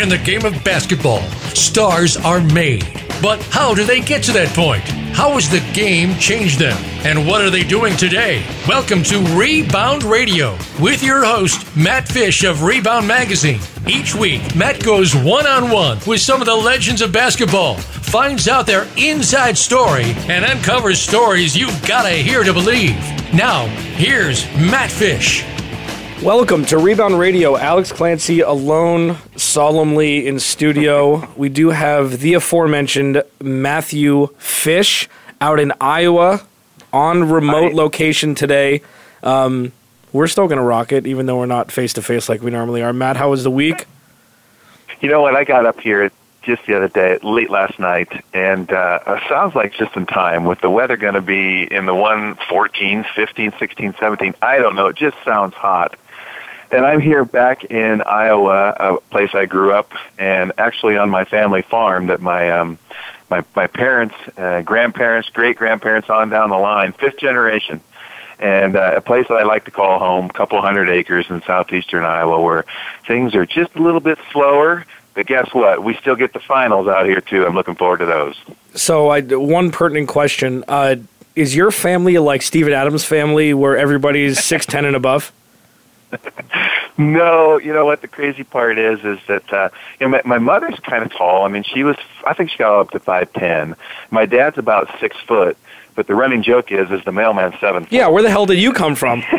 In the game of basketball, stars are made. But how do they get to that point? How has the game changed them? And what are they doing today? Welcome to Rebound Radio with your host, Matt Fish of Rebound Magazine. Each week, Matt goes one on one with some of the legends of basketball, finds out their inside story, and uncovers stories you've got to hear to believe. Now, here's Matt Fish. Welcome to Rebound Radio. Alex Clancy alone, solemnly in studio. We do have the aforementioned Matthew Fish out in Iowa on remote Hi. location today. Um, we're still going to rock it, even though we're not face to face like we normally are. Matt, how was the week? You know what? I got up here just the other day, late last night, and uh, sounds like just in time with the weather going to be in the 114, 15, 16, 17. I don't know. It just sounds hot. And I'm here back in Iowa, a place I grew up, and actually on my family farm that my um, my my parents, uh, grandparents, great grandparents on down the line, fifth generation and uh, a place that I like to call home, couple hundred acres in southeastern Iowa, where things are just a little bit slower. But guess what? We still get the finals out here too. I'm looking forward to those. So, I, one pertinent question uh, Is your family like Steven Adams' family, where everybody's 6'10 and above? No, you know what the crazy part is is that uh, you know my, my mother's kind of tall. I mean, she was I think she got up to five ten. My dad's about six foot, but the running joke is is the mailman seven. Yeah, where the hell did you come from?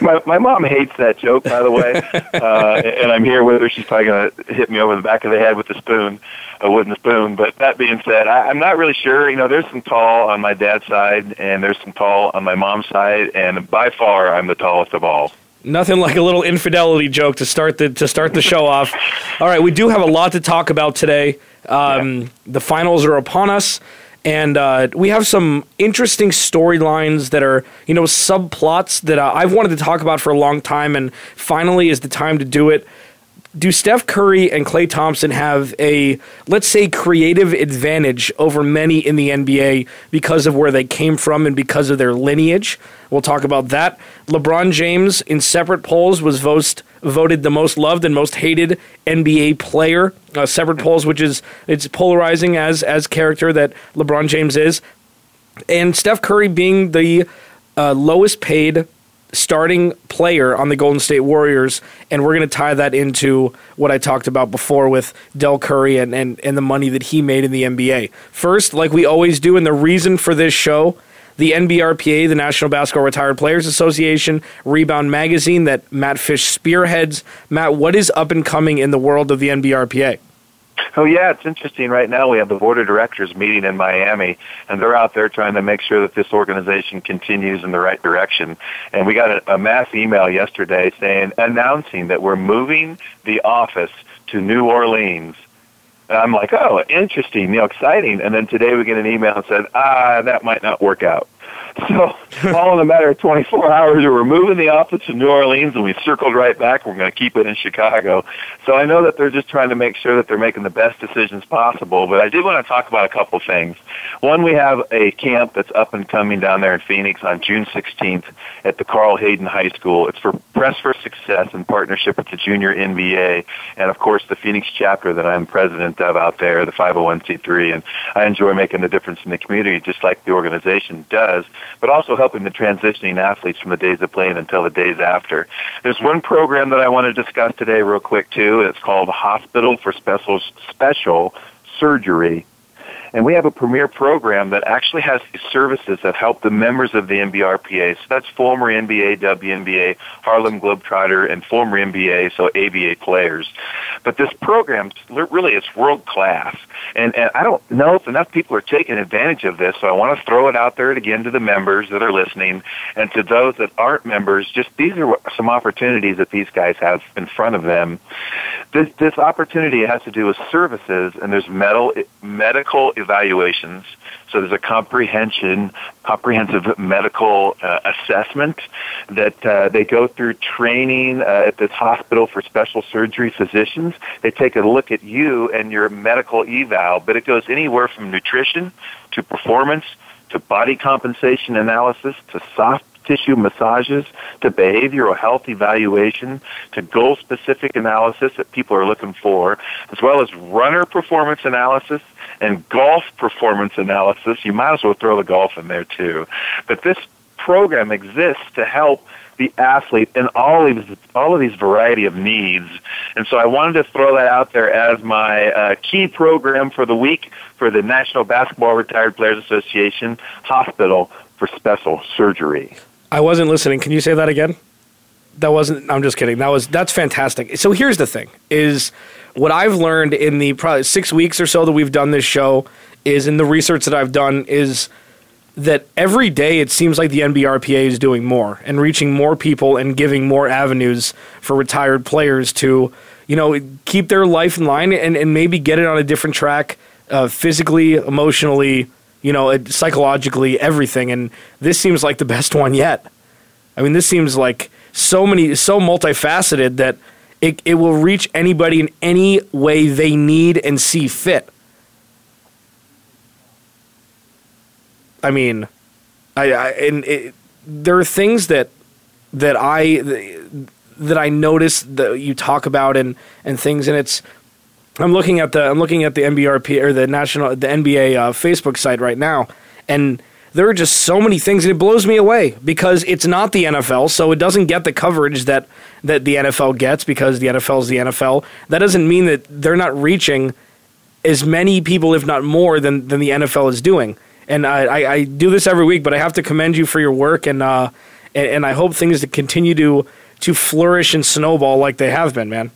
my my mom hates that joke, by the way, uh, and I'm here with her. She's probably going to hit me over the back of the head with a spoon, a wooden spoon. But that being said, I, I'm not really sure. You know, there's some tall on my dad's side, and there's some tall on my mom's side, and by far, I'm the tallest of all. Nothing like a little infidelity joke to start the to start the show off. All right, we do have a lot to talk about today. Um, The finals are upon us, and uh, we have some interesting storylines that are you know subplots that uh, I've wanted to talk about for a long time, and finally is the time to do it. Do Steph Curry and Klay Thompson have a let's say creative advantage over many in the NBA because of where they came from and because of their lineage? We'll talk about that. LeBron James, in separate polls, was voted voted the most loved and most hated NBA player. Uh, separate polls, which is it's polarizing as as character that LeBron James is, and Steph Curry being the uh, lowest paid starting player on the Golden State Warriors, and we're going to tie that into what I talked about before with Dell Curry and, and, and the money that he made in the NBA. First, like we always do, and the reason for this show, the NBRPA, the National Basketball Retired Players Association, Rebound Magazine that Matt Fish spearheads. Matt, what is up and coming in the world of the NBRPA? Oh yeah, it's interesting. Right now, we have the board of directors meeting in Miami, and they're out there trying to make sure that this organization continues in the right direction. And we got a, a mass email yesterday saying announcing that we're moving the office to New Orleans. And I'm like, oh, interesting, you know, exciting. And then today we get an email and said, ah, that might not work out. So all in a matter of 24 hours, we're moving the office to New Orleans, and we circled right back. We're going to keep it in Chicago. So I know that they're just trying to make sure that they're making the best decisions possible. But I did want to talk about a couple things. One, we have a camp that's up and coming down there in Phoenix on June 16th at the Carl Hayden High School. It's for Press for Success in partnership with the Junior NBA and, of course, the Phoenix chapter that I'm president of out there, the 501c3. And I enjoy making a difference in the community, just like the organization does but also helping the transitioning athletes from the days of playing until the days after. There's one program that I want to discuss today real quick too. It's called Hospital for Special Special Surgery. And we have a premier program that actually has these services that help the members of the NBRPA. So that's former NBA, WNBA, Harlem Globetrotter, and former NBA, so ABA players. But this program, really, it's world class. And, and I don't know if enough people are taking advantage of this, so I want to throw it out there again to the members that are listening and to those that aren't members. Just these are some opportunities that these guys have in front of them. This, this opportunity has to do with services, and there's medical, medical evaluations. So there's a comprehension, comprehensive medical uh, assessment that uh, they go through training uh, at this hospital for special surgery physicians. They take a look at you and your medical eval, but it goes anywhere from nutrition to performance to body compensation analysis to soft tissue massages to behavioral health evaluation to goal specific analysis that people are looking for, as well as runner performance analysis and golf performance analysis. You might as well throw the golf in there too. But this program exists to help the athlete in all of these all of these variety of needs. And so I wanted to throw that out there as my uh, key program for the week for the National Basketball Retired Players Association Hospital for Special Surgery. I wasn't listening. Can you say that again? That wasn't. I'm just kidding. That was. That's fantastic. So here's the thing: is what I've learned in the probably six weeks or so that we've done this show is in the research that I've done is that every day it seems like the NBRPA is doing more and reaching more people and giving more avenues for retired players to, you know, keep their life in line and, and maybe get it on a different track uh, physically, emotionally, you know, psychologically, everything. And this seems like the best one yet. I mean, this seems like so many, so multifaceted that it, it will reach anybody in any way they need and see fit. I mean, I, I and it, there are things that that I that I notice that you talk about and and things, and it's I'm looking at the I'm looking at the NBRP or the national the NBA uh, Facebook site right now, and there are just so many things, and it blows me away because it's not the NFL, so it doesn't get the coverage that that the NFL gets because the NFL is the NFL. That doesn't mean that they're not reaching as many people, if not more, than than the NFL is doing. And I, I, I do this every week, but I have to commend you for your work, and uh, and, and I hope things to continue to to flourish and snowball like they have been, man.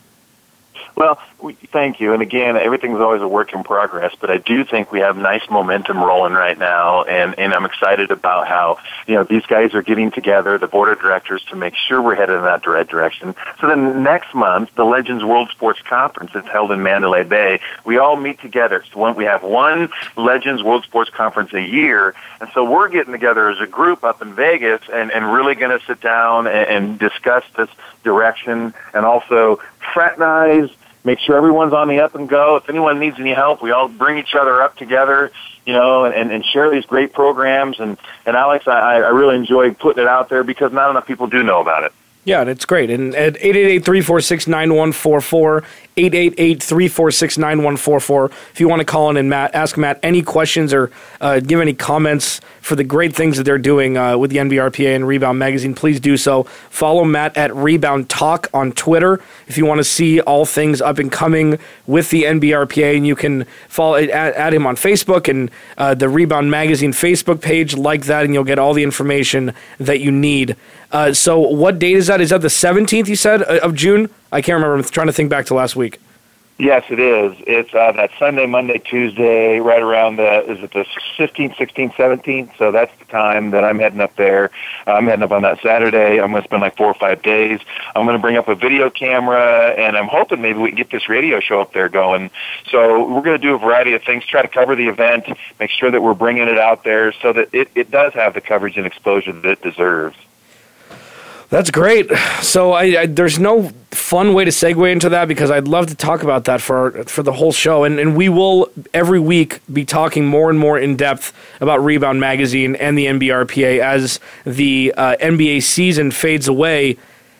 Well, we, thank you. And again, everything's always a work in progress, but I do think we have nice momentum rolling right now, and, and I'm excited about how, you know, these guys are getting together, the board of directors, to make sure we're headed in that direction. So then next month, the Legends World Sports Conference is held in Mandalay Bay. We all meet together. So when we have one Legends World Sports Conference a year, and so we're getting together as a group up in Vegas and, and really going to sit down and, and discuss this direction and also fraternize make sure everyone's on the up and go. If anyone needs any help, we all bring each other up together, you know, and, and share these great programs. And, and Alex, I, I really enjoy putting it out there because not enough people do know about it. Yeah, it's great. And at 888-346-9144, 888-346-9144, if you want to call in and Matt, ask Matt any questions or uh, give any comments for the great things that they're doing uh, with the NBRPA and Rebound Magazine, please do so. Follow Matt at Rebound Talk on Twitter if you want to see all things up and coming with the NBRPA, and you can follow add him on Facebook and uh, the Rebound Magazine Facebook page, like that, and you'll get all the information that you need. Uh, so, what date is that? Is that the 17th, you said, uh, of June? I can't remember. I'm trying to think back to last week. Yes, it is. It's uh, that Sunday, Monday, Tuesday, right around the is it the 15th, 16th, 17th? So that's the time that I'm heading up there. I'm heading up on that Saturday. I'm going to spend like four or five days. I'm going to bring up a video camera, and I'm hoping maybe we can get this radio show up there going. So we're going to do a variety of things, try to cover the event, make sure that we're bringing it out there so that it, it does have the coverage and exposure that it deserves. That's great. So I, I, there's no fun way to segue into that because I'd love to talk about that for for the whole show, and and we will every week be talking more and more in depth about Rebound Magazine and the NBRPA as the uh, NBA season fades away.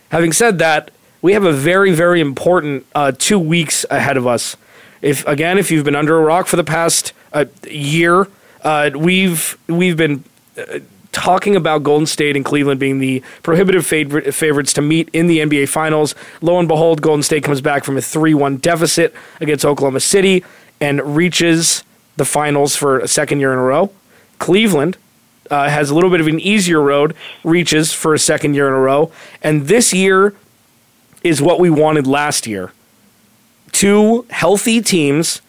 Having said that, we have a very very important uh, two weeks ahead of us. If again, if you've been under a rock for the past uh, year, uh, we've we've been uh, talking about Golden State and Cleveland being the prohibitive favorite, favorites to meet in the NBA Finals. Lo and behold, Golden State comes back from a 3 1 deficit against Oklahoma City and reaches the finals for a second year in a row. Cleveland uh, has a little bit of an easier road, reaches for a second year in a row. And this year is what we wanted last year. Two healthy teams,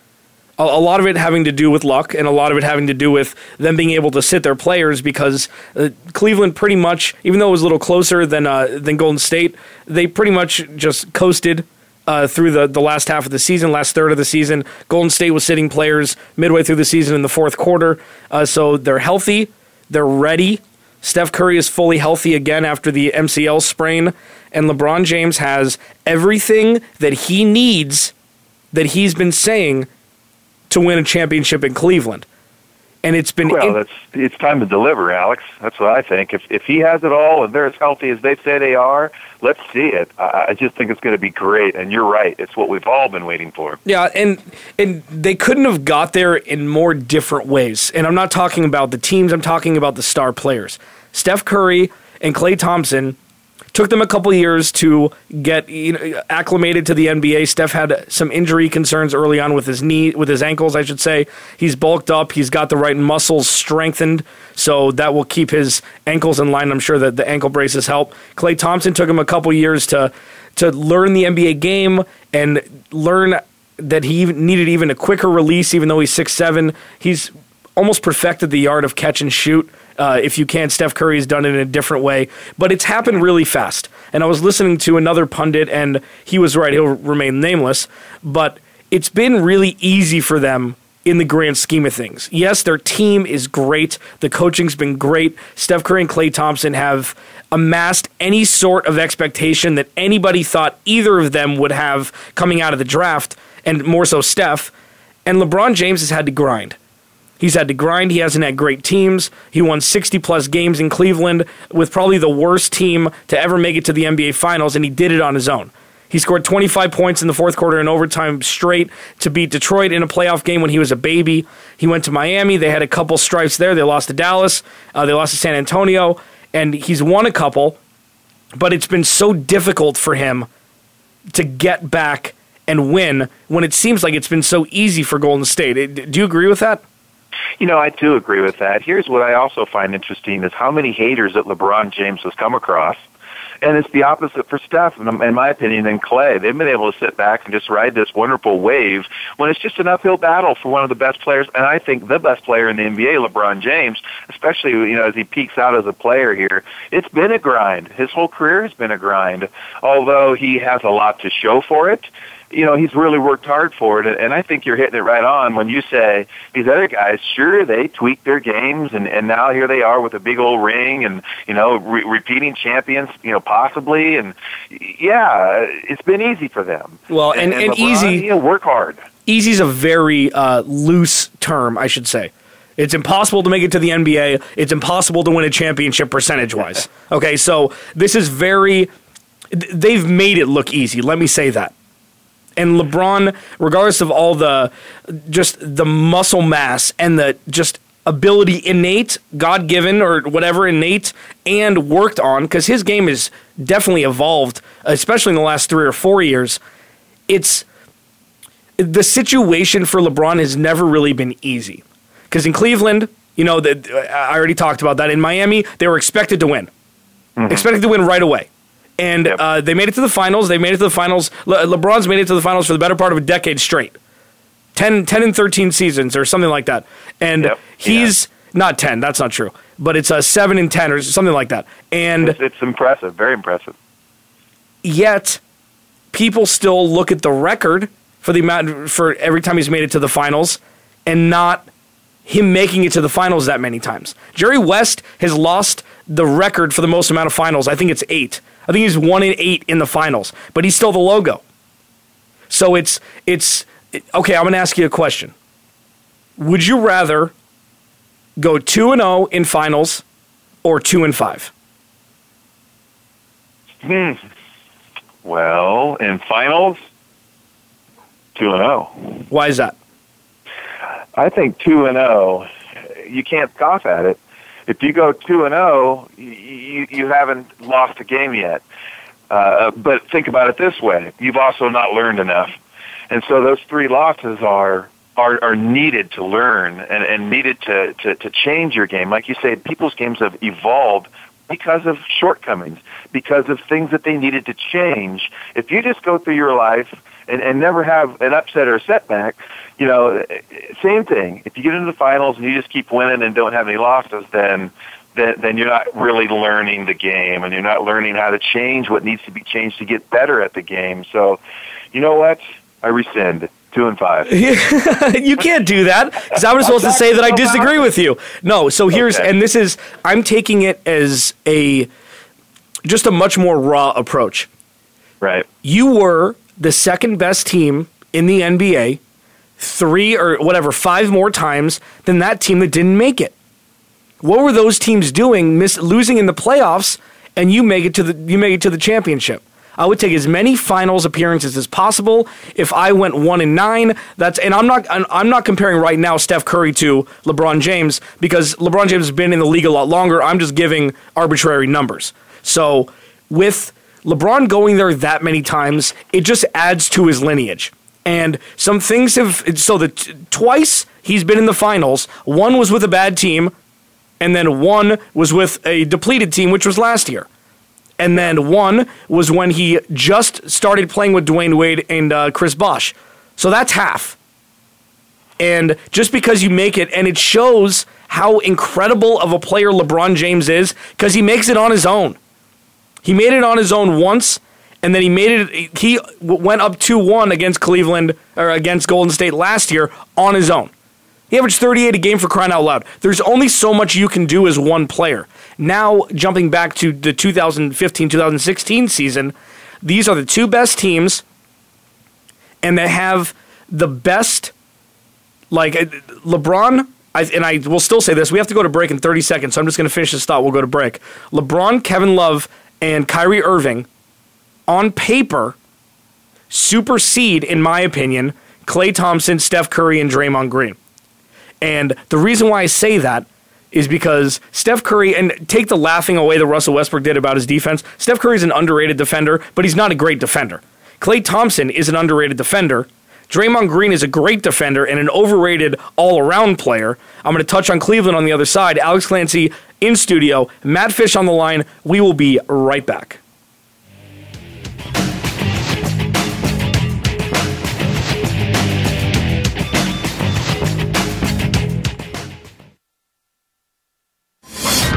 a, a lot of it having to do with luck, and a lot of it having to do with them being able to sit their players because uh, Cleveland pretty much, even though it was a little closer than, uh, than Golden State, they pretty much just coasted uh, through the, the last half of the season, last third of the season. Golden State was sitting players midway through the season in the fourth quarter. Uh, so they're healthy, they're ready. Steph Curry is fully healthy again after the MCL sprain, and LeBron James has everything that he needs that he's been saying to win a championship in Cleveland and it's been well. In- it's time to deliver, Alex. That's what I think. If if he has it all and they're as healthy as they say they are, let's see it. I, I just think it's going to be great. And you're right. It's what we've all been waiting for. Yeah, and and they couldn't have got there in more different ways. And I'm not talking about the teams. I'm talking about the star players. Steph Curry and Klay Thompson Took them a couple years to get you know, acclimated to the NBA. Steph had some injury concerns early on with his knee, with his ankles, I should say. He's bulked up. He's got the right muscles strengthened, so that will keep his ankles in line. I'm sure that the ankle braces help. Klay Thompson took him a couple years to to learn the NBA game and learn that he needed even a quicker release, even though he's six seven. He's almost perfected the art of catch and shoot. Uh, if you can, Steph Curry has done it in a different way, but it's happened really fast. And I was listening to another pundit, and he was right. He'll remain nameless, but it's been really easy for them in the grand scheme of things. Yes, their team is great. The coaching's been great. Steph Curry and Klay Thompson have amassed any sort of expectation that anybody thought either of them would have coming out of the draft, and more so Steph. And LeBron James has had to grind. He's had to grind. He hasn't had great teams. He won 60 plus games in Cleveland with probably the worst team to ever make it to the NBA Finals, and he did it on his own. He scored 25 points in the fourth quarter in overtime straight to beat Detroit in a playoff game when he was a baby. He went to Miami. They had a couple stripes there. They lost to Dallas. Uh, they lost to San Antonio, and he's won a couple. But it's been so difficult for him to get back and win when it seems like it's been so easy for Golden State. Do you agree with that? You know, I do agree with that. Here's what I also find interesting is how many haters that LeBron James has come across. And it's the opposite for Steph, in my opinion, than Klay. They've been able to sit back and just ride this wonderful wave when it's just an uphill battle for one of the best players, and I think the best player in the NBA, LeBron James, especially you know as he peaks out as a player here. It's been a grind. His whole career has been a grind. Although he has a lot to show for it, you know, he's really worked hard for it. And I think you're hitting it right on when you say these other guys, sure, they tweaked their games and, and now here they are with a big old ring and, you know, re- repeating champions, you know, possibly. And yeah, it's been easy for them. Well, and, and, and, LeBron, easy, you know, work hard. Easy is a very uh, loose term, I should say. It's impossible to make it to the NBA. It's impossible to win a championship percentage wise. Okay, so this is very. They've made it look easy. Let me say that and LeBron, regardless of all the just the muscle mass and the just ability innate, God given or whatever innate, and worked on because his game has definitely evolved, especially in the last three or four years. It's the situation for LeBron has never really been easy because in Cleveland, you know, the, I already talked about that. In Miami, they were expected to win, mm-hmm. expected to win right away and yep. uh, they made it to the finals. They made it to the finals. Le- LeBron's made it to the finals for the better part of a decade straight 10, 10 and 13 seasons or something like that. And yep. he's yeah. not 10, that's not true, but it's a 7 and 10 or something like that. And it's, it's impressive, very impressive. Yet, people still look at the record for the amount for every time he's made it to the finals and not him making it to the finals that many times. Jerry West has lost the record for the most amount of finals. I think it's eight. I think he's one in eight in the finals, but he's still the logo. So it's it's okay. I'm going to ask you a question. Would you rather go two and zero oh in finals or two and five? Hmm. Well, in finals, two and zero. Oh. Why is that? I think two and zero. You can't scoff at it if you go two and zero, oh, you you haven't lost a game yet. Uh, but think about it this way: you've also not learned enough, and so those three losses are are, are needed to learn and, and needed to, to, to change your game. Like you say, people's games have evolved because of shortcomings, because of things that they needed to change. If you just go through your life and, and never have an upset or setback, you know, same thing. If you get into the finals and you just keep winning and don't have any losses, then then, then you're not really learning the game and you're not learning how to change what needs to be changed to get better at the game. So, you know what? I rescind. Two and five. you can't do that because I was supposed to say that I disagree with you. No, so here's okay. and this is I'm taking it as a just a much more raw approach. Right. You were the second best team in the NBA, three or whatever, five more times than that team that didn't make it. What were those teams doing, miss, losing in the playoffs, and you make it to the you make it to the championship? I would take as many finals appearances as possible. If I went one and nine, that's and I'm not I'm not comparing right now Steph Curry to LeBron James because LeBron James has been in the league a lot longer. I'm just giving arbitrary numbers. So with LeBron going there that many times, it just adds to his lineage. And some things have so that twice he's been in the finals. One was with a bad team, and then one was with a depleted team, which was last year. And then one was when he just started playing with Dwyane Wade and uh, Chris Bosh. So that's half. And just because you make it, and it shows how incredible of a player LeBron James is, because he makes it on his own. He made it on his own once, and then he made it. He went up two one against Cleveland or against Golden State last year on his own. He averaged 38 a game for crying out loud. There's only so much you can do as one player. Now, jumping back to the 2015 2016 season, these are the two best teams, and they have the best, like, uh, LeBron. I, and I will still say this. We have to go to break in 30 seconds, so I'm just going to finish this thought. We'll go to break. LeBron, Kevin Love, and Kyrie Irving, on paper, supersede, in my opinion, Klay Thompson, Steph Curry, and Draymond Green. And the reason why I say that is because Steph Curry, and take the laughing away that Russell Westbrook did about his defense. Steph Curry is an underrated defender, but he's not a great defender. Klay Thompson is an underrated defender. Draymond Green is a great defender and an overrated all around player. I'm going to touch on Cleveland on the other side. Alex Clancy in studio, Matt Fish on the line. We will be right back.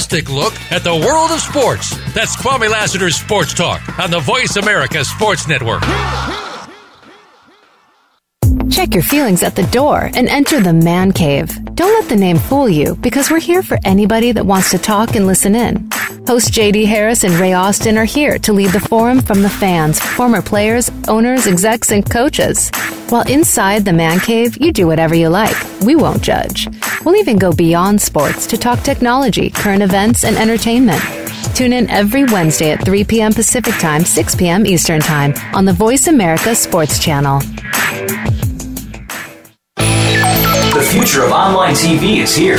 fantastic look at the world of sports. That's Kwame Lassiter's Sports Talk on the Voice America Sports Network. Check your feelings at the door and enter the man cave. Don't let the name fool you because we're here for anybody that wants to talk and listen in. Hosts JD Harris and Ray Austin are here to lead the forum from the fans, former players, owners, execs, and coaches. While inside the man cave, you do whatever you like. We won't judge. We'll even go beyond sports to talk technology, current events, and entertainment. Tune in every Wednesday at 3 p.m. Pacific Time, 6 p.m. Eastern Time on the Voice America Sports Channel. The future of online TV is here.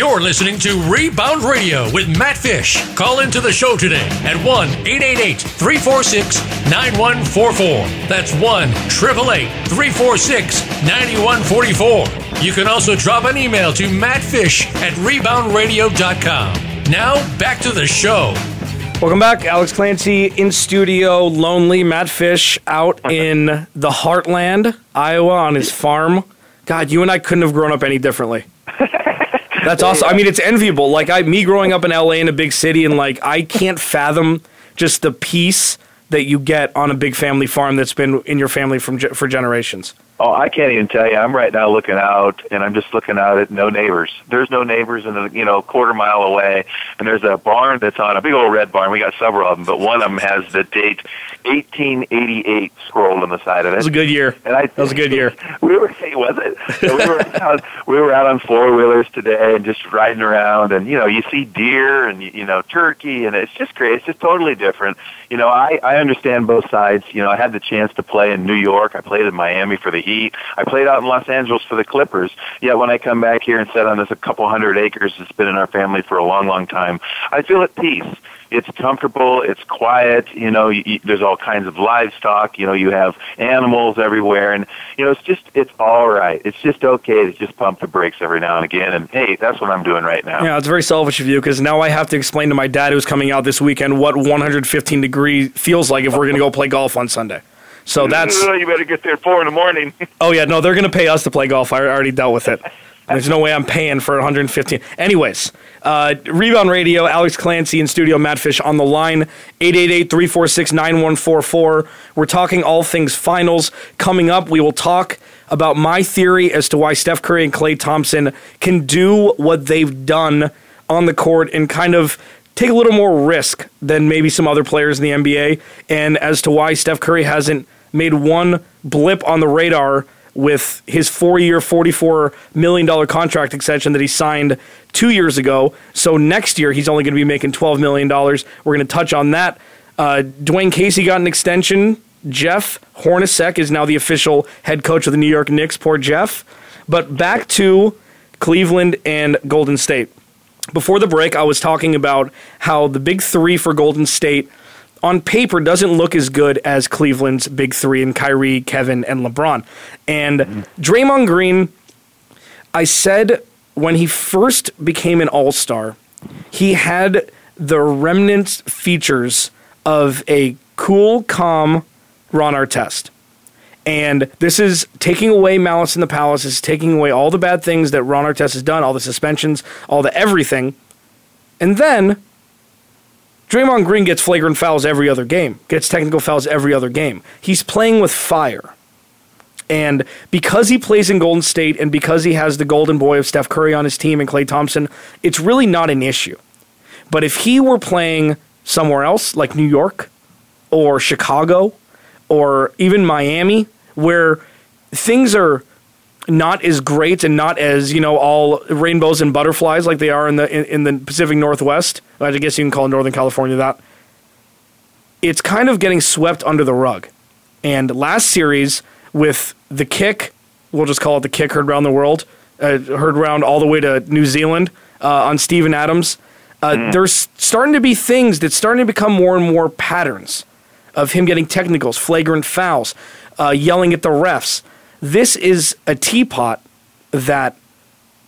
You're listening to Rebound Radio with Matt Fish. Call into the show today at 1 888 346 9144. That's 1 888 346 9144. You can also drop an email to mattfish at reboundradio.com. Now, back to the show. Welcome back. Alex Clancy in studio, lonely. Matt Fish out in the heartland, Iowa, on his farm God, you and I couldn't have grown up any differently. That's awesome. I mean, it's enviable. Like I, me growing up in LA in a big city, and like I can't fathom just the peace that you get on a big family farm that's been in your family from for generations. Oh, I can't even tell you. I'm right now looking out, and I'm just looking out at no neighbors. There's no neighbors in the you know quarter mile away, and there's a barn that's on a big old red barn. We got several of them, but one of them has the date 1888 scrolled on the side of it. That was a good year. And I, that was a good year. we were, was it? we were out, we were out on four wheelers today and just riding around, and you know you see deer and you know turkey, and it's just great. It's just totally different. You know, I I understand both sides. You know, I had the chance to play in New York. I played in Miami for the Heat. I played out in Los Angeles for the Clippers. Yet when I come back here and sit on this a couple hundred acres that's been in our family for a long, long time, I feel at peace it's comfortable, it's quiet, you know, you, you, there's all kinds of livestock, you know, you have animals everywhere and you know, it's just it's all right. It's just okay to just pump the brakes every now and again and hey, that's what I'm doing right now. Yeah, it's very selfish of you because now I have to explain to my dad who's coming out this weekend what 115 degree feels like if we're going to go play golf on Sunday. So that's you better get there at four in the morning. oh yeah, no, they're going to pay us to play golf. I already dealt with it. There's no way I'm paying for 115. Anyways, uh, Rebound Radio, Alex Clancy in studio, Matt Fish on the line, 888-346-9144. We're talking all things finals. Coming up, we will talk about my theory as to why Steph Curry and Klay Thompson can do what they've done on the court and kind of take a little more risk than maybe some other players in the NBA, and as to why Steph Curry hasn't made one blip on the radar with his four year, $44 million contract extension that he signed two years ago. So next year, he's only going to be making $12 million. We're going to touch on that. Uh, Dwane Casey got an extension. Jeff Hornacek is now the official head coach of the New York Knicks. Poor Jeff. But back to Cleveland and Golden State. Before the break, I was talking about how the big three for Golden State on paper doesn't look as good as Cleveland's big three and Kyrie, Kevin, and LeBron. And. Draymond Green, I said when he first became an all star, he had the remnant features of a cool, calm Ron Artest. And this is taking away malice in the palace, is taking away all the bad things that Ron Artest has done, all the suspensions, all the everything. And then Draymond Green gets flagrant fouls every other game, gets technical fouls every other game. He's playing with fire. And because he plays in Golden State and because he has the golden boy of Steph Curry on his team and Klay Thompson, it's really not an issue. But if he were playing somewhere else, like New York or Chicago or even Miami, where things are not as great and not as you know all rainbows and butterflies like they are in the in, in the Pacific Northwest. I guess you can call Northern California that. It's kind of getting swept under the rug. And last series with the kick, we'll just call it the kick heard around the world, uh, heard around all the way to New Zealand uh, on Steven Adams. Uh, mm. There's starting to be things that's starting to become more and more patterns of him getting technicals, flagrant fouls, uh, yelling at the refs this is a teapot that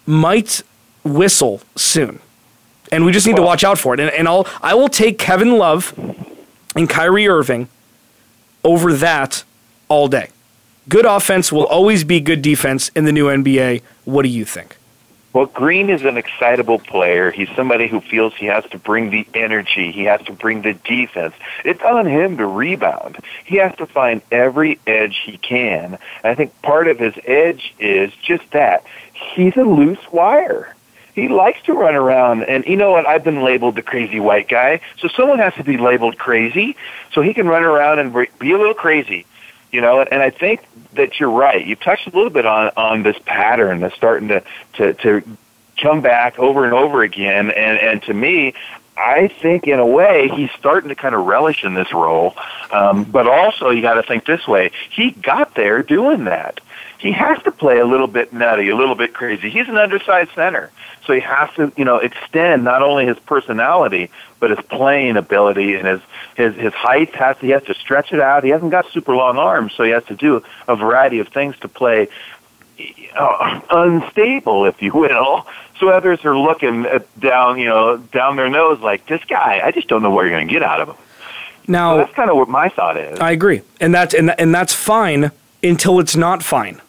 might whistle soon. And we just need to watch out for it. And, and I'll, I will take Kevin Love and Kyrie Irving over that all day. Good offense will always be good defense in the new NBA. What do you think? Well, Green is an excitable player. He's somebody who feels he has to bring the energy. He has to bring the defense. It's on him to rebound. He has to find every edge he can. And I think part of his edge is just that. He's a loose wire. He likes to run around, and you know what? I've been labeled the crazy white guy, so someone has to be labeled crazy, so he can run around and be a little crazy you know and i think that you're right. You've touched a little bit on on this pattern that's starting to to to come back over and over again. And and to me I think in a way he's starting to kind of relish in this role, um, but also you got to think this way: he got there doing that. He has to play a little bit nutty, a little bit crazy. He's an undersized center, so he has to, you know, extend not only his personality but his playing ability and his his his height has to, he has to stretch it out. He hasn't got super long arms, so he has to do a variety of things to play uh, unstable, if you will. So others are looking at down, you know, down their nose like this guy. I just don't know what you're going to get out of him. Now so that's kind of what my thought is. I agree, and that's and and that's fine until it's not fine.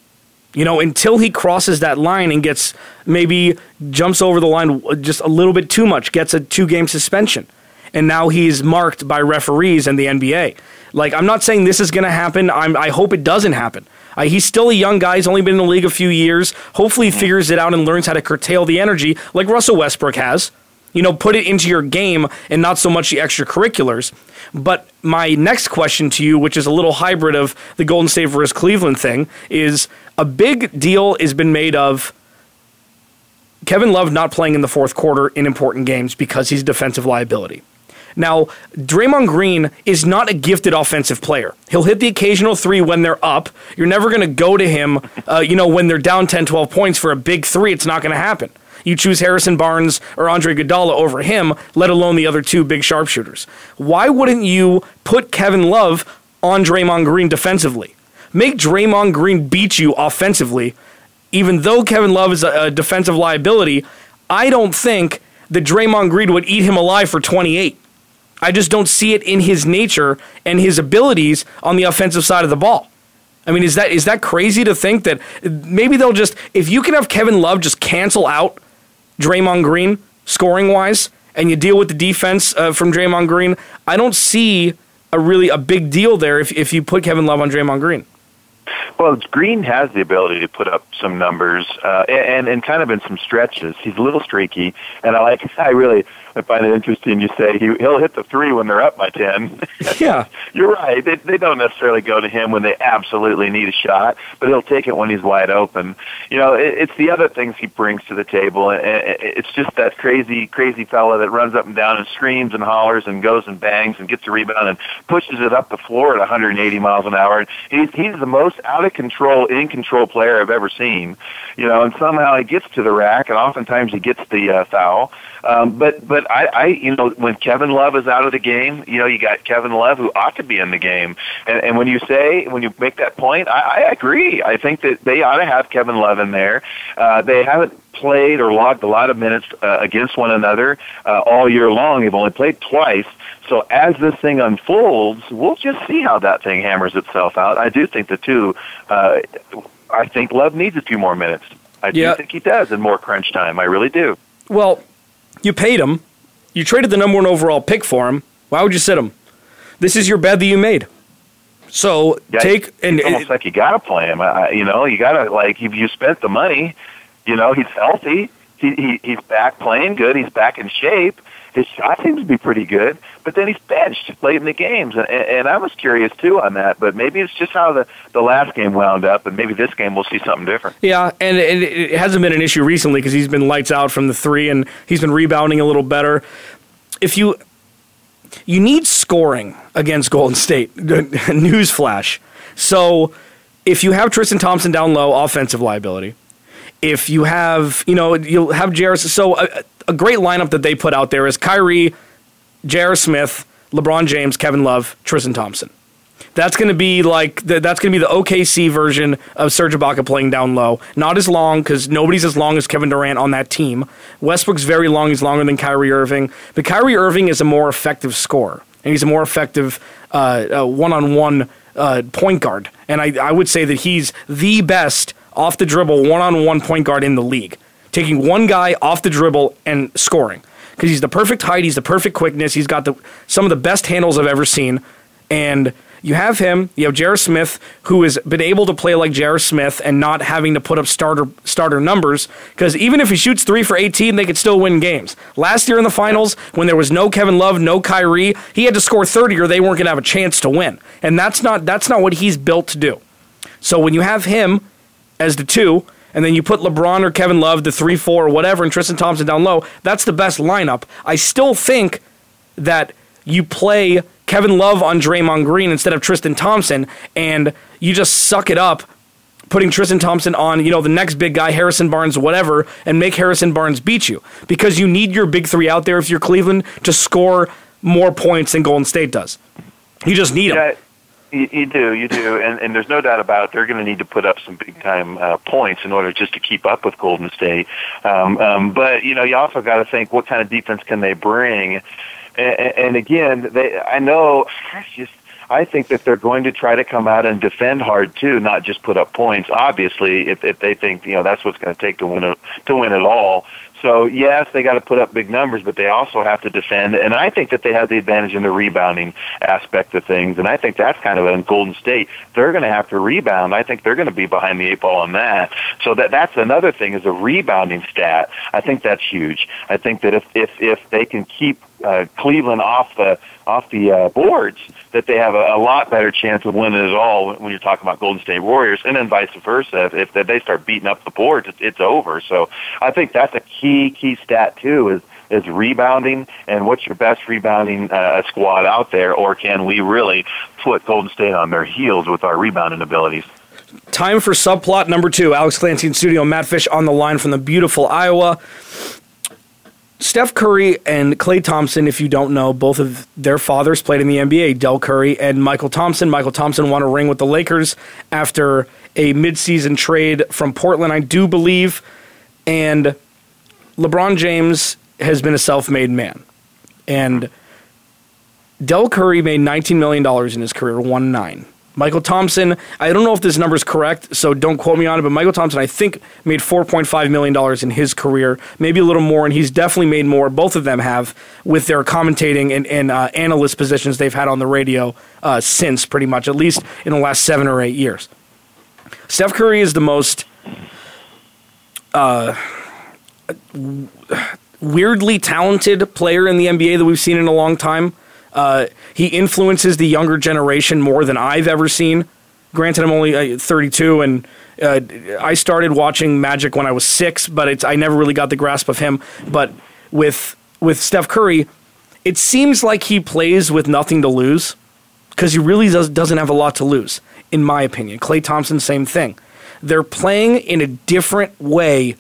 You know, until he crosses that line and gets maybe jumps over the line just a little bit too much, gets a two game suspension. And now he's marked by referees and the NBA. Like, I'm not saying this is going to happen. I'm, I hope it doesn't happen. Uh, he's still a young guy. He's only been in the league a few years. Hopefully, he figures it out and learns how to curtail the energy like Russell Westbrook has. You know, put it into your game and not so much the extracurriculars. But my next question to you, which is a little hybrid of the Golden State versus Cleveland thing, is a big deal has been made of Kevin Love not playing in the fourth quarter in important games because he's a defensive liability. Now, Draymond Green is not a gifted offensive player. He'll hit the occasional three when they're up. You're never going to go to him, uh, you know, when they're down 10, 12 points for a big three. It's not going to happen. You choose Harrison Barnes or Andre Iguodala over him, let alone the other two big sharpshooters. Why wouldn't you put Kevin Love on Draymond Green defensively? Make Draymond Green beat you offensively, even though Kevin Love is a, a defensive liability. I don't think that Draymond Green would eat him alive for 28. I just don't see it in his nature and his abilities on the offensive side of the ball. I mean, is that is that crazy to think that maybe they'll just if you can have Kevin Love just cancel out Draymond Green scoring wise, and you deal with the defense uh, from Draymond Green, I don't see a really a big deal there if if you put Kevin Love on Draymond Green. Well, Green has the ability to put up some numbers, uh, and and kind of in some stretches. He's a little streaky, and I like. I really I find it interesting you say he, he'll hit the three when they're up by 10. Yeah. You're right. They, they don't necessarily go to him when they absolutely need a shot, but he'll take it when he's wide open. You know, it, it's the other things he brings to the table. And it's just that crazy, crazy fella that runs up and down and screams and hollers and goes and bangs and gets a rebound and pushes it up the floor at 180 miles an hour. He's, he's the most out of control, in control player I've ever seen. You know, and somehow he gets to the rack and oftentimes he gets the uh, foul. Um, but, but I, I, you know, when Kevin Love is out of the game, you know, you got Kevin Love who ought to be in the game. And, and when you say, when you make that point, I, I agree. I think that they ought to have Kevin Love in there. Uh, they haven't played or logged a lot of minutes uh, against one another uh, all year long. They've only played twice. So as this thing unfolds, we'll just see how that thing hammers itself out. I do think the two, uh, I think Love needs a few more minutes. I do think he does in more crunch time. I really do. Well, you paid him. You traded the number one overall pick for him. Why would you sit him? This is your bed that you made. So Yeah, take and it's almost like you got to play him. I, you know, you got to like if you spent the money, you know, he's healthy. He, he he's back playing good. He's back in shape. His shot seems to be pretty good, but then he's benched late in the games, and, and I was curious too on that. But maybe it's just how the the last game wound up, and maybe this game we'll see something different. Yeah, and, and it hasn't been an issue recently because he's been lights out from the three and he's been rebounding a little better. If you you need scoring against Golden State, newsflash. So if you have Tristan Thompson down low, offensive liability. If you have, you know, you'll have Jarris. So a, a great lineup that they put out there is Kyrie, J.R. Smith, LeBron James, Kevin Love, Tristan Thompson. That's going to be like the, that's going to be the OKC version of Serge Ibaka playing down low. Not as long because nobody's as long as Kevin Durant on that team. Westbrook's very long; he's longer than Kyrie Irving. But Kyrie Irving is a more effective scorer, and he's a more effective uh, one-on-one uh, point guard. And I, I would say that he's the best off the dribble one-on-one point guard in the league, taking one guy off the dribble and scoring because he's the perfect height, he's the perfect quickness, he's got the some of the best handles I've ever seen, and you have him. You have J.R. Smith, who has been able to play like J.R. Smith and not having to put up starter starter numbers. Because even if he shoots three for 18, they could still win games. Last year in the finals, when there was no Kevin Love, no Kyrie, he had to score 30 or they weren't going to have a chance to win. And that's not that's not what he's built to do. So when you have him as the two, and then you put LeBron or Kevin Love, the three, four, or whatever, and Tristan Thompson down low, that's the best lineup. I still think that you play Kevin Love on Draymond Green instead of Tristan Thompson, and you just suck it up, putting Tristan Thompson on, you know, the next big guy, Harrison Barnes, whatever, and make Harrison Barnes beat you. Because you need your big three out there if you're Cleveland to score more points than Golden State does. You just need them. Yeah, you, do, you do, and, and there's no doubt about it. They're going to need to put up some big time uh, points in order just to keep up with Golden State. Um, um, but you know, you also got to think what kind of defense can they bring. And, and again, they, I know, it's just I think that they're going to try to come out and defend hard too, not just put up points. Obviously, if, if they think you know that's what's going to take to win it, to win it all. So yes, they got to put up big numbers, but they also have to defend. And I think that they have the advantage in the rebounding aspect of things. And I think that's kind of in Golden State. They're going to have to rebound. I think they're going to be behind the eight ball on that. So that that's another thing is a rebounding stat. I think that's huge. I think that if if if they can keep uh, Cleveland off the off the uh, boards, that they have a, a lot better chance of winning it all when you're talking about Golden State Warriors, and then vice versa. If, if they start beating up the boards, it's, over. So I think that's a key key stat too. Is is rebounding and what's your best rebounding uh, squad out there, or can we really put Golden State on their heels with our rebounding abilities? Time for subplot number two. Alex Clancy in studio, Matt Fish on the line from the beautiful Iowa. Steph Curry and Klay Thompson, if you don't know, both of their fathers played in the NBA, Dell Curry and Mychal Thompson. Mychal Thompson won a ring with the Lakers after a midseason trade from Portland, I do believe. And LeBron James has been a self made man. And Dell Curry made $19 million in his career, 1 9. Mychal Thompson, I don't know if this number is correct, so don't quote me on it, but Mychal Thompson, I think, made $4.5 million in his career, maybe a little more, and he's definitely made more, both of them have, with their commentating and, and uh, analyst positions they've had on the radio uh, since, pretty much, at least in the last seven or eight years. Steph Curry is the most uh, weirdly talented player in the NBA that we've seen in a long time. Uh, he influences the younger generation more than I've ever seen. Granted, I'm only uh, 32, and uh, I started watching Magic when I was six, but I never really got the grasp of him. But with with Steph Curry, it seems like he plays with nothing to lose because he really does, doesn't have a lot to lose, in my opinion. Klay Thompson, same thing. They're playing in a different way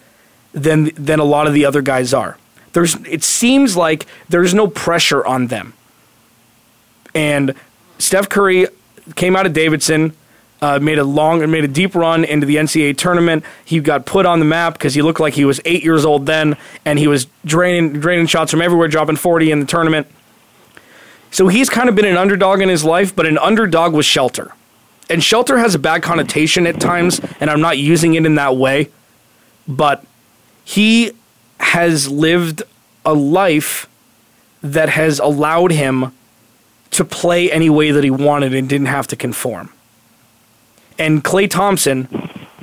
than than a lot of the other guys are. There's it seems like there's no pressure on them and Steph Curry came out of Davidson, uh, made a long, and made a deep run into the NCAA tournament. He got put on the map because he looked like he was eight years old then, and he was draining draining shots from everywhere, dropping forty in the tournament. So he's kind of been an underdog in his life, but an underdog with shelter. And shelter has a bad connotation at times, and I'm not using it in that way. But he has lived a life that has allowed him to play any way that he wanted and didn't have to conform. And Klay Thompson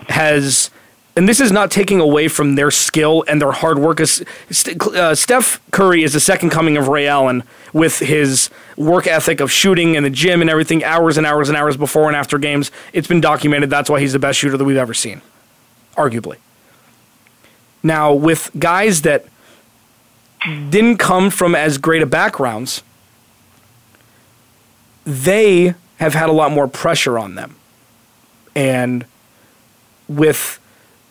has, and this is not taking away from their skill and their hard work. Uh, Steph Curry is the second coming of Ray Allen with his work ethic of shooting in the gym and everything, hours and hours and hours before and after games. It's been documented. That's why he's the best shooter that we've ever seen, arguably. Now, with guys that didn't come from as great a backgrounds, they have had a lot more pressure on them. And with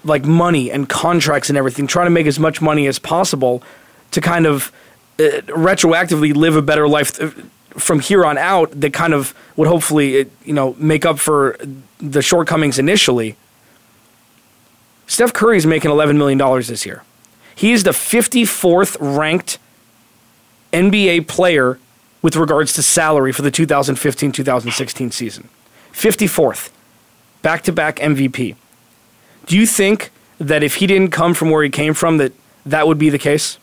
like money and contracts and everything, trying to make as much money as possible to kind of uh, retroactively live a better life th- from here on out that kind of would hopefully, uh, you know, make up for the shortcomings initially. Steph Curry is making $11 million this year. He is the 54th ranked NBA player with regards to salary for the 2015 2016 season. 54th, back to back MVP. Do you think that if he didn't come from where he came from, that that would be the case?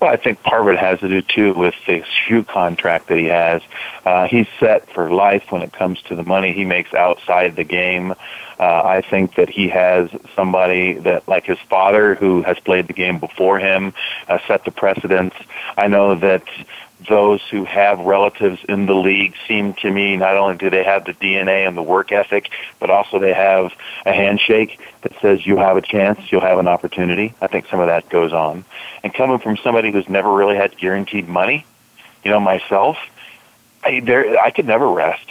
Well, I think part of it has to do too with the shoe contract that he has. Uh, he's set for life when it comes to the money he makes outside the game. Uh, I think that he has somebody that, like his father, who has played the game before him, uh, set the precedence. I know that those who have relatives in the league seem to me not only do they have the DNA and the work ethic, but also they have a handshake that says you have a chance, you'll have an opportunity. I think some of that goes on. And coming from somebody who's never really had guaranteed money, you know, myself, I, there, I could never rest.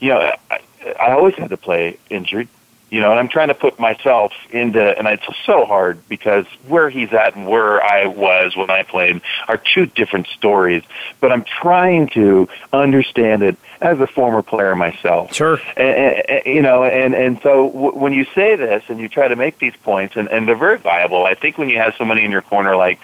You know, I, I always had to play injured you know, and I'm trying to put myself into, and it's so hard because where he's at and where I was when I played are two different stories. But I'm trying to understand it as a former player myself. Sure. And, and, you know, and and so w- when you say this and you try to make these points, and and they're very viable. I think when you have somebody in your corner like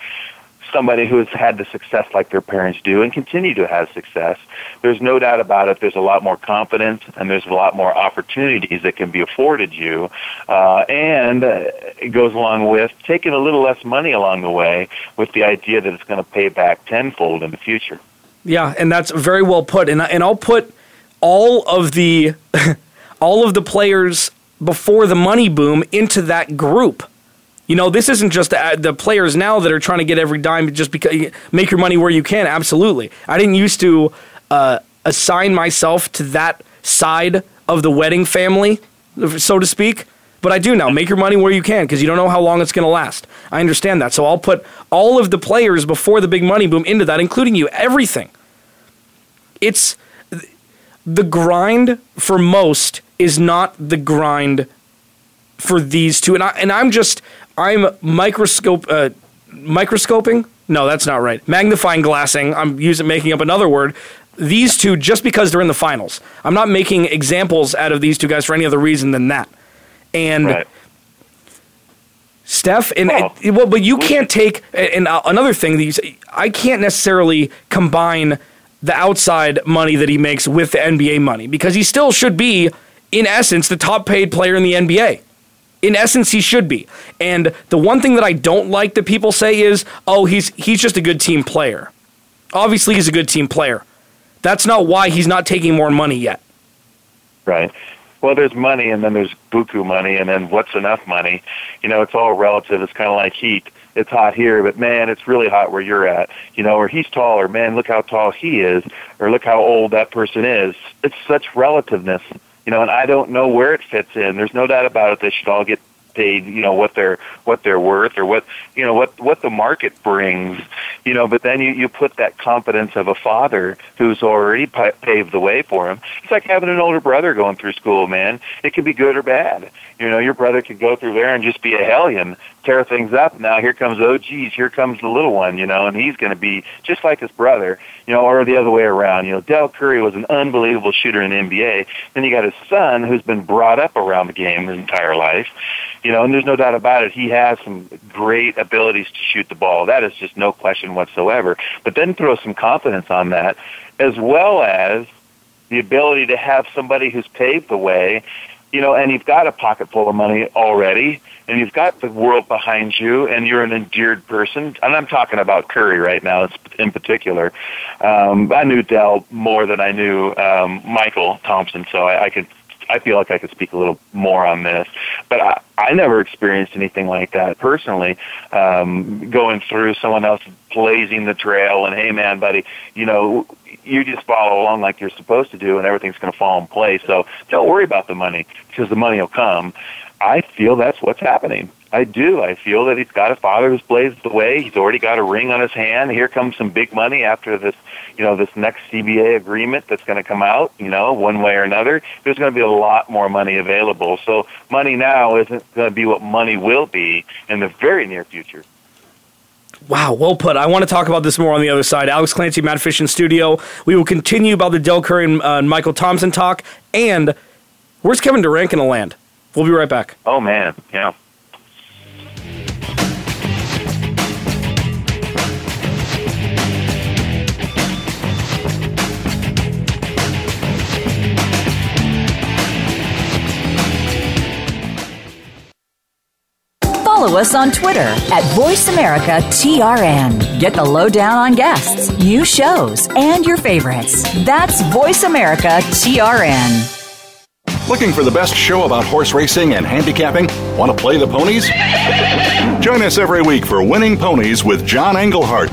somebody who has had the success like their parents do and continue to have success, there's no doubt about it. There's a lot more confidence and there's a lot more opportunities that can be afforded you. Uh, and it goes along with taking a little less money along the way with the idea that it's going to pay back tenfold in the future. Yeah, and that's very well put. And, and I'll put all of the all of the players before the money boom into that group. You know, this isn't just the, the, players now that are trying to get every dime just because make your money where you can. Absolutely, I didn't used to uh, assign myself to that side of the wedding family, so to speak. But I do now. Make your money where you can because you don't know how long it's going to last. I understand that. So I'll put all of the players before the big money boom into that, including you. Everything. It's the grind for most is not the grind for these two. And I and I'm just I'm microscope uh, microscoping. No, that's not right. Magnifying glassing. I'm using making up another word. These two, just because they're in the finals, I'm not making examples out of these two guys for any other reason than that. And right. Steph, and it, well, but you can't take and uh, another thing that you say, I can't necessarily combine the outside money that he makes with the NBA money because he still should be, in essence, the top paid player in the NBA. In essence, he should be. And the one thing that I don't like that people say is, "Oh, he's he's just a good team player." Obviously, he's a good team player. That's not why he's not taking more money yet. Right. Well, there's money, and then there's buku money, and then what's enough money? You know, it's all relative. It's kind of like heat it's hot here, but man, it's really hot where you're at. You know, or he's taller, man, look how tall he is, or look how old that person is. It's such relativeness, you know, and I don't know where it fits in. There's no doubt about it. They should all get paid, you know, what they're what they're worth or what you know what what the market brings, you know. But then you you put that confidence of a father who's already paved the way for him. It's like having an older brother going through school, man. It can be good or bad. You know, your brother could go through there and just be a hellion, tear things up. Now here comes oh geez, here comes the little one, you know, and he's going to be just like his brother, you know, or the other way around. You know, Dell Curry was an unbelievable shooter in the NBA. Then you got his son who's been brought up around the game his entire life, know, and there's no doubt about it. He has some great abilities to shoot the ball. That is just no question whatsoever. But then throw some confidence on that, as well as the ability to have somebody who's paved the way you know, and you've got a pocket full of money already, and you've got the world behind you, and you're an endeared person. And I'm talking about Curry right now, in particular. Um, I knew Dell more than I knew um, Mychal Thompson, so I, I could. I feel like I could speak a little more on this, but I, I never experienced anything like that personally. Um, going through someone else blazing the trail, and hey, man, buddy, you know, you just follow along like you're supposed to do, and everything's going to fall in place. So don't worry about the money because the money will come. I feel that's what's happening. I do. I feel that he's got a father who's blazed the way. He's already got a ring on his hand. Here comes some big money after this, you know, this next CBA agreement that's going to come out. You know, one way or another, there's going to be a lot more money available. So money now isn't going to be what money will be in the very near future. Wow, well put. I want to talk about this more on the other side. Alex Clancy, Matt Fish in studio. We will continue about the Dell Curry and uh, Mychal Thompson talk. And where's Kevin Durant going to land? We'll be right back. Oh, man. Yeah. Follow us on Twitter at VoiceAmericaTRN. Get the lowdown on guests, new shows, and your favorites. That's VoiceAmericaTRN. Looking for the best show about horse racing and handicapping? Want to play the ponies? Join us every week for Winning Ponies with John Englehart,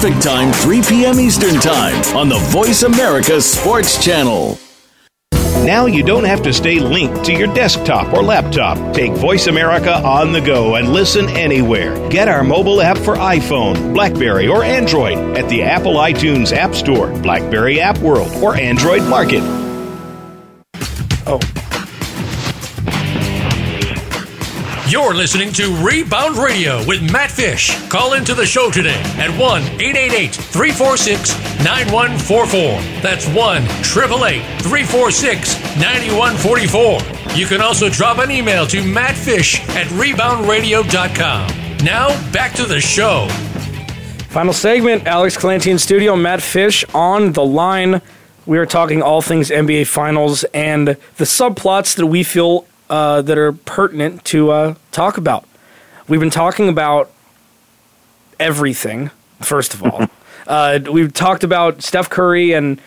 Time, 3 p.m. Eastern Time on the Voice America Sports Channel. Now you don't have to stay linked to your desktop or laptop. Take Voice America on the go and listen anywhere. Get our mobile app for iPhone, Blackberry, or Android at the Apple iTunes App Store, Blackberry App World, or Android Market. Oh. You're listening to Rebound Radio with Matt Fish. Call into the show today at 1 888 346 9144. That's 1 888 346 9144. You can also drop an email to mattfish at reboundradio.com. Now, back to the show. Final segment Alex Clancy in studio, Matt Fish on the line. We are talking all things NBA Finals and the subplots that we feel uh, that are pertinent to uh, talk about. We've been talking about everything, first of all. uh, we've talked about Steph Curry and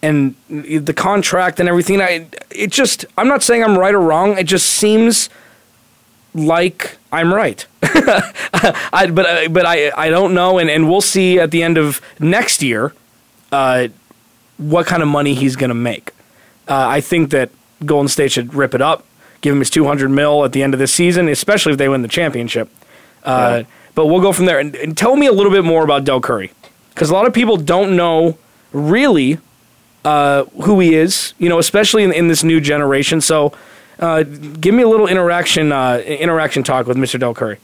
and the contract and everything. I, it just, I'm not saying I'm right or wrong. It just seems like I'm right. I, but uh, but I I don't know, and, and we'll see at the end of next year uh, what kind of money he's going to make. Uh, I think that Golden State should rip it up, give him his 200 mil at the end of this season, especially if they win the championship. Uh, But we'll go from there. And, and tell me a little bit more about Dell Curry, because a lot of people don't know really uh, who he is. You know, especially in, in this new generation. So. Uh, give me a little interaction uh, interaction talk with Mr. Dell Curry.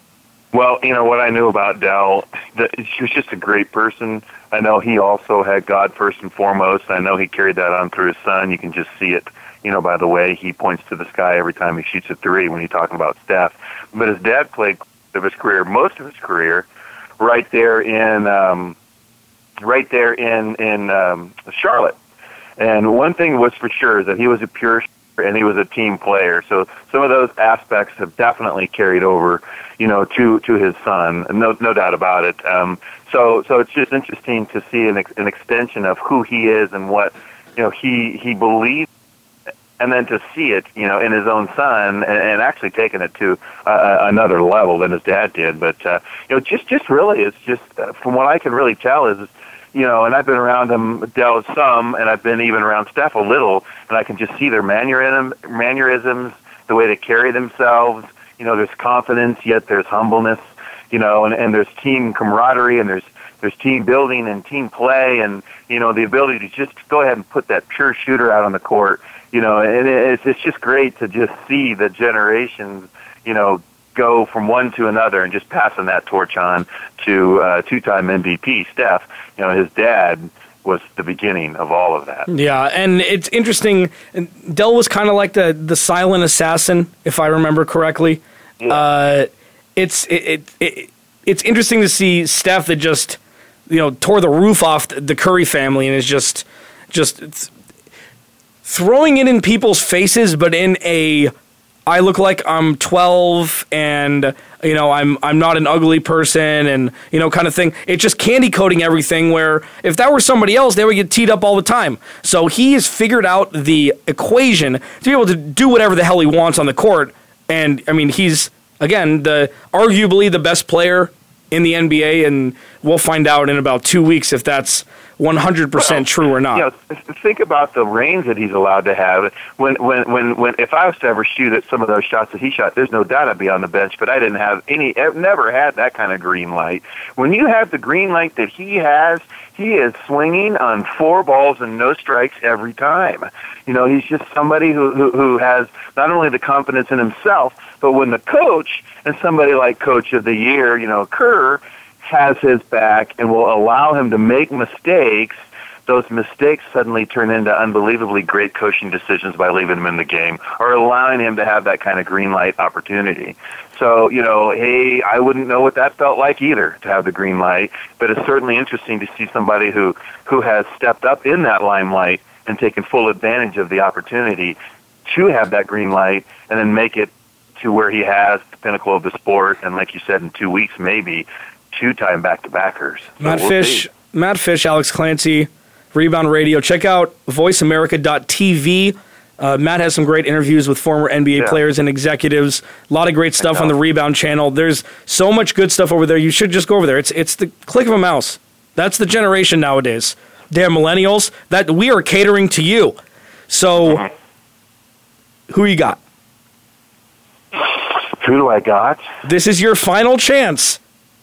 Well, you know what I knew about Dell. He was just a great person. I know he also had God first and foremost. I know he carried that on through his son. You can just see it, you know, by the way he points to the sky every time he shoots a three when he's talking about Steph. But his dad played of his career, most of his career, right there in, um, right there in in um, Charlotte. And one thing was for sure that he was a pure and he was a team player. So some of those aspects have definitely carried over, you know, to to his son. No no doubt about it. Um, so so it's just interesting to see an, ex- an extension of who he is and what you know he he believes. And then to see it, you know, in his own son, and, and actually taking it to uh, another level than his dad did. But uh, you know, just just really, it's just uh, from what I can really tell is you know, and I've been around them Dell some, and I've been even around Steph a little, and I can just see their mannerism, mannerisms, the way they carry themselves. You know, there's confidence, yet there's humbleness. You know, and, and there's team camaraderie, and there's there's team building and team play, and you know the ability to just go ahead and put that pure shooter out on the court. You know, and it's it's just great to just see the generations. You know, go from one to another and just passing that torch on to uh, two-time MVP Steph. You know, his dad was the beginning of all of that. Yeah, and it's interesting. Dell was kind of like the the silent assassin, if I remember correctly. Uh, it's it, it, it it's interesting to see Steph that just you know tore the roof off the Curry family and is just just throwing it in people's faces, but in a I look like I'm 12 and you know I'm I'm not an ugly person and you know kind of thing. It's just candy coating everything where if that were somebody else they would get teed up all the time. So he has figured out the equation to be able to do whatever the hell he wants on the court and I mean he's again the arguably the best player in the NBA and we'll find out in about 2 weeks if that's 100% true or not. You know, think about the range that he's allowed to have. When, when, when, when, if I was to ever shoot at some of those shots that he shot, there's no doubt I'd be on the bench. But I didn't have any, I've never had that kind of green light. When you have the green light that he has, he is swinging on four balls and no strikes every time. You know, he's just somebody who, who, who has not only the confidence in himself, but when the coach and somebody like Coach of the Year, you know, Kerr, has his back and will allow him to make mistakes, those mistakes suddenly turn into unbelievably great coaching decisions by leaving him in the game or allowing him to have that kind of green light opportunity. So, you know, hey, I wouldn't know what that felt like either to have the green light, but it's certainly interesting to see somebody who who has stepped up in that limelight and taken full advantage of the opportunity to have that green light and then make it to where he has the pinnacle of the sport, and like you said, in two weeks maybe two-time back-to-backers. So Matt we'll Fish, see. Matt Fish, Alex Clancy, Rebound Radio. Check out VoiceAmerica.tv. Uh, Matt has some great interviews with former NBA Yeah. players and executives. A lot of great stuff on the Rebound channel. There's so much good stuff over there. You should just go over there. It's it's the click of a mouse. That's the generation nowadays. Damn millennials. That we are catering to you. So, who you got? Who do I got? This is your final chance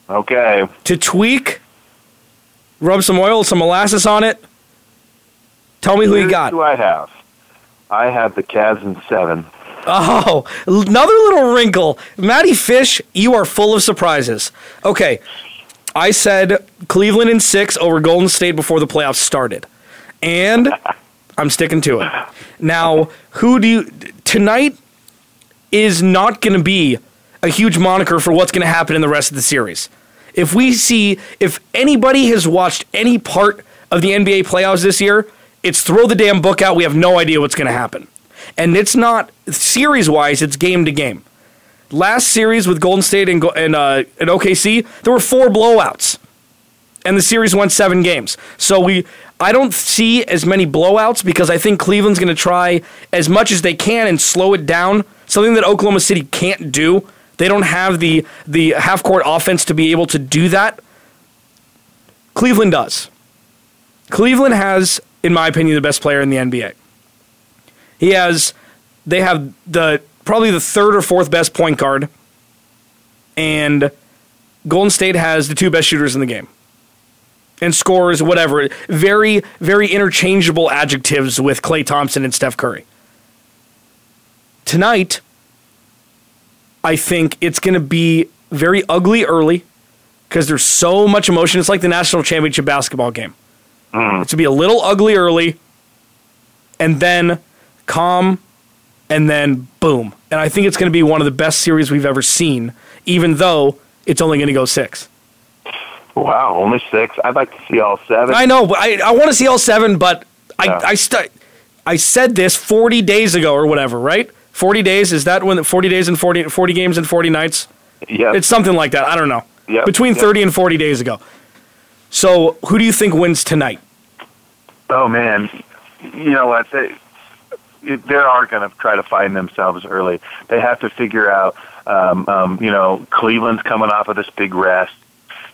Okay. to tweak, rub some oil, some molasses on it. Tell me who you got. Who do I have? I have the Cavs in seven. Oh, another little wrinkle. Matty Fish, you are full of surprises. Okay, I said Cleveland in six over Golden State before the playoffs started. And I'm sticking to it. Now, who do you. Tonight is not going to be a huge moniker for what's going to happen in the rest of the series. If we see. If anybody has watched any part of the NBA playoffs this year, it's throw the damn book out. We have no idea what's going to happen. And it's not series wise, it's game to game. Last series with Golden State and, and, uh, and OKC, there were four blowouts. And the series went seven games. So we, I don't see as many blowouts because I think Cleveland's going to try as much as they can and slow it down. Something that Oklahoma City can't do. They don't have the the half court offense to be able to do that. Cleveland does. Cleveland has, in my opinion, the best player in the NBA. He has, they have the probably the third or fourth best point guard, and Golden State has the two best shooters in the game, and scores whatever. Very, very interchangeable adjectives with Klay Thompson and Steph Curry. Tonight, I think it's going to be very ugly early because there's so much emotion. It's like the national championship basketball game. It's going to be a little ugly early, and then calm, and then boom. And I think it's going to be one of the best series we've ever seen, even though it's only going to go six. Wow, only six. I'd like to see all seven. I know, but I, I want to see all seven, but I, Yeah. I, stu- I said this 40 days ago or whatever, right? 40 days? Is that when 40 days and 40, 40 games and 40 nights? Yeah. It's something like that. I don't know. Yep, Between yep. 30 and 40 days ago. So who do you think wins tonight? Oh man, you know what? They they are going to try to find themselves early. They have to figure out. Um, um, you know, Cleveland's coming off of this big rest.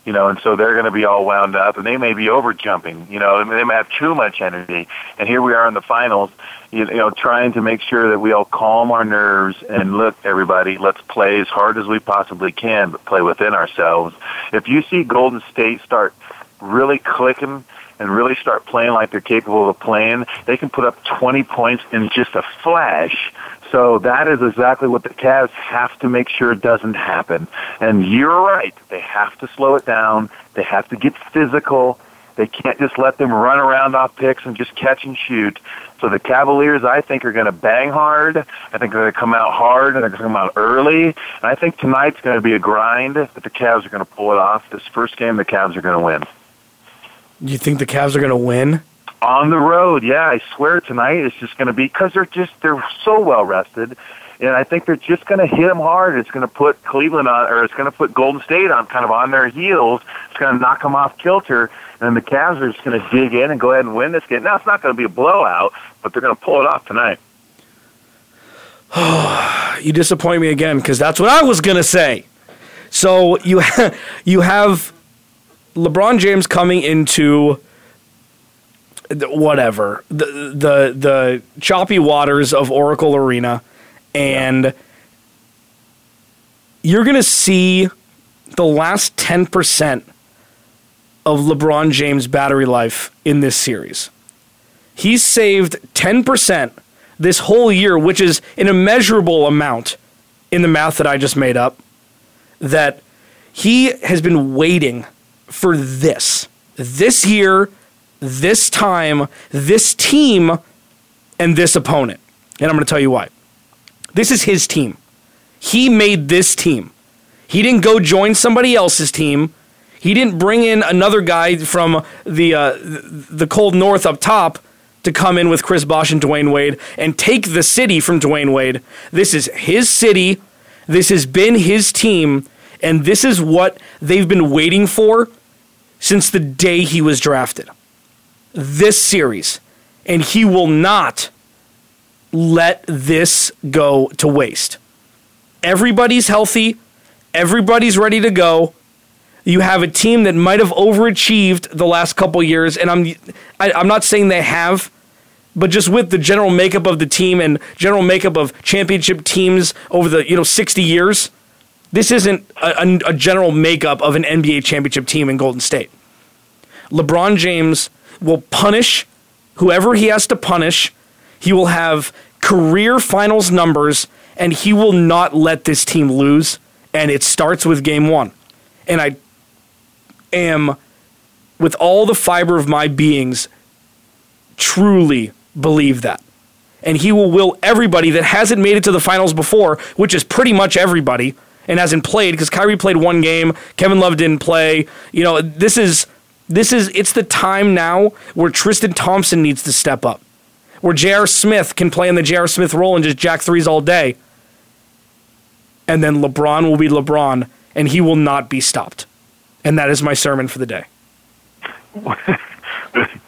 You know, and so they're going to be all wound up, and they may be over jumping. You know, and they may have too much energy. And here we are in the finals. You, you know, trying to make sure that we all calm our nerves and look, everybody, let's play as hard as we possibly can, but play within ourselves. If you see Golden State start really clicking and really start playing like they're capable of playing, they can put up 20 points in just a flash. So that is exactly what the Cavs have to make sure doesn't happen. And you're right. They have to slow it down. They have to get physical. They can't just let them run around off picks and just catch and shoot. So the Cavaliers, I think, are going to bang hard. I think they're going to come out hard and they're going to come out early. And I think tonight's going to be a grind, but the Cavs are going to pull it off. This first game, the Cavs are going to win. You think the Cavs are going to win? On the road, yeah, I swear tonight it's just going to be because they're just they're so well rested, and I think they're just going to hit them hard. It's going to put Cleveland on, or it's going to put Golden State on kind of on their heels. It's going to knock them off kilter, and the Cavs are just going to dig in and go ahead and win this game. Now it's not going to be a blowout, but they're going to pull it off tonight. You disappoint me again because that's what I was going to say. So you ha- you have LeBron James coming into whatever the the the choppy waters of Oracle Arena, and you're gonna see the last ten percent of LeBron James' battery life in this series. He's saved ten percent this whole year, which is an immeasurable amount in the math that I just made up. That he has been waiting for this, this year, this time, this team, and this opponent. And I'm going to tell you why. This is his team. He made this team. He didn't go join somebody else's team. He didn't bring in another guy from the uh, the cold north up top to come in with Chris Bosh and Dwyane Wade and take the city from Dwyane Wade. This is his city. This has been his team. And this is what they've been waiting for since the day he was drafted. This series. And he will not let this go to waste. Everybody's healthy. Everybody's ready to go. You have a team that might have overachieved the last couple years, and I'm I, I'm not saying they have, but just with the general makeup of the team and general makeup of championship teams over the you know 60 years, this isn't a, a, a general makeup of an NBA championship team in Golden State. LeBron James will punish whoever he has to punish. He will have career finals numbers, and he will not let this team lose. And it starts with game one. And I am, with all the fiber of my beings, truly believe that. And he will will everybody that hasn't made it to the finals before, which is pretty much everybody, and hasn't played because Kyrie played one game, Kevin Love didn't play. You know, this is this is it's the time now where Tristan Thompson needs to step up. Where J.R. Smith can play in the J.R. Smith role and just jack threes all day. And then LeBron will be LeBron and he will not be stopped. And that is my sermon for the day.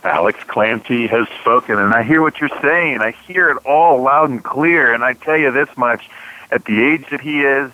Alex Clancy has spoken, and I hear what you're saying. I hear it all loud and clear. And I tell you this much at the age that he is,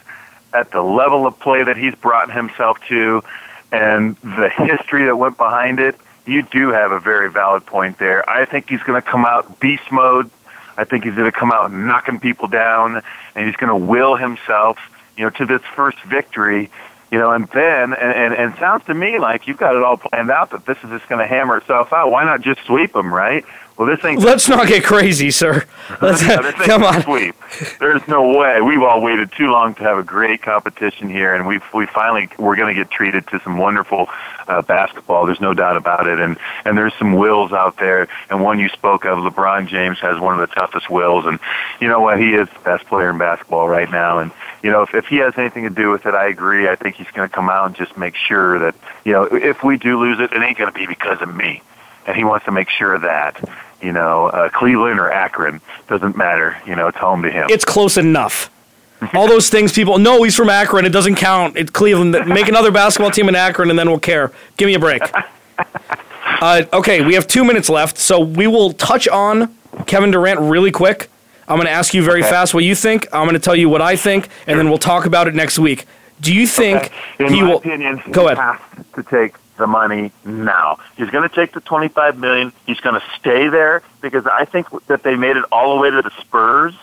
at the level of play that he's brought himself to, and the history that went behind it, you do have a very valid point there. I think he's going to come out beast mode. I think he's going to come out knocking people down, and he's going to will himself, you know, to this first victory you know, and then, and, and, and sounds to me like you've got it all planned out that this is just going to hammer itself out. Why not just sweep them, right? Well, this ain't. Let's not get crazy, sir. Let's, no, this come on. Sweep. There's no way. We've all waited too long to have a great competition here, and we we finally we're going to get treated to some wonderful uh, basketball. There's no doubt about it, and and there's some wills out there. And one you spoke of, LeBron James has one of the toughest wills, and you know what? He is the best player in basketball right now, and you know if if he has anything to do with it, I agree. I think he's going to come out and just make sure that you know if we do lose it, it ain't going to be because of me and he wants to make sure that you know, uh, Cleveland or Akron doesn't matter. You know, it's home to him. It's close enough. All those things, people. No, he's from Akron. It doesn't count. It's Cleveland. Make another basketball team in Akron, and then we'll care. Give me a break. Uh, okay, we have two minutes left, so we will touch on Kevin Durant really quick. I'm going to ask you very Okay. fast what you think. I'm going to tell you what I think, and then we'll talk about it next week. Do you think In he will? opinion, Go ahead. to take the money now. He's going to take the 25 million. He's going to stay there because I think that they made it all the way to the Spurs.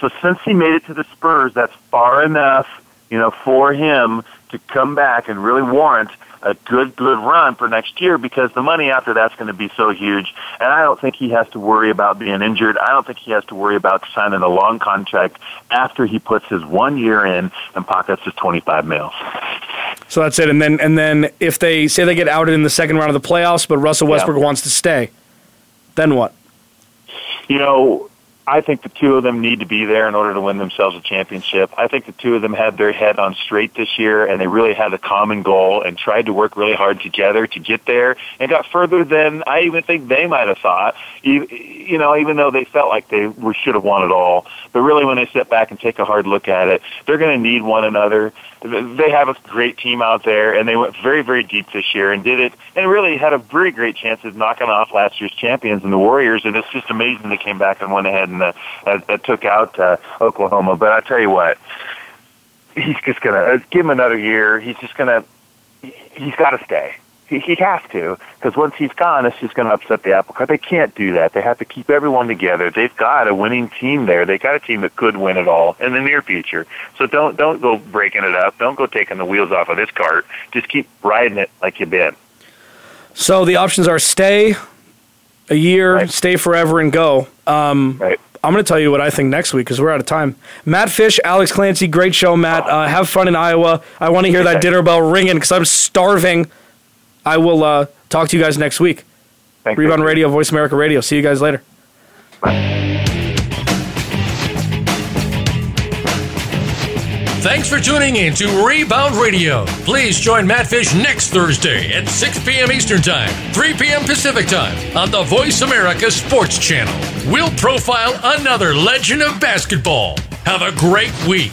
So since he made it to the Spurs, that's far enough, you know, for him to come back and really warrant a good, good run for next year because the money after that's going to be so huge. And I don't think he has to worry about being injured. I don't think he has to worry about signing a long contract after he puts his one year in and pockets his 25 mil. So that's it. And then and then if they say they get outed in the second round of the playoffs, but Russell Yeah. Westbrook wants to stay, then what? you know, I think the two of them need to be there in order to win themselves a championship. I think the two of them had their head on straight this year, and they really had a common goal and tried to work really hard together to get there, and got further than I even think they might have thought. You, know, even though they felt like they should have won it all, but really, when they sit back and take a hard look at it, they're going to need one another. They have a great team out there, and they went very, very deep this year and did it, and really had a very great chance of knocking off last year's champions and the Warriors. And it's just amazing they came back and went ahead and uh, uh, took out uh, Oklahoma. But I tell you what, he's just gonna uh, give him another year. He's just gonna, he's got to stay. He, he has to because once he's gone, it's just going to upset the apple cart. They can't do that. They have to keep everyone together. They've got a winning team there. They got a team that could win it all in the near future. So don't don't go breaking it up. Don't go taking the wheels off of this cart. Just keep riding it like you've been. So the options are stay a year, stay forever, and go. Um, right. I'm going to tell you what I think next week because we're out of time. Matt Fish, Alex Clancy, great show, Matt. Uh, have fun in Iowa. I want to hear that dinner bell ringing because I'm starving. I will uh, talk to you guys next week. Thanks, Rebound Radio, Voice America Radio. See you guys later. Thanks for tuning in to Rebound Radio. Please join Matt Fish next Thursday at 6 p.m. Eastern Time, 3 p.m. Pacific Time on the Voice America Sports Channel. We'll profile another legend of basketball. Have a great week.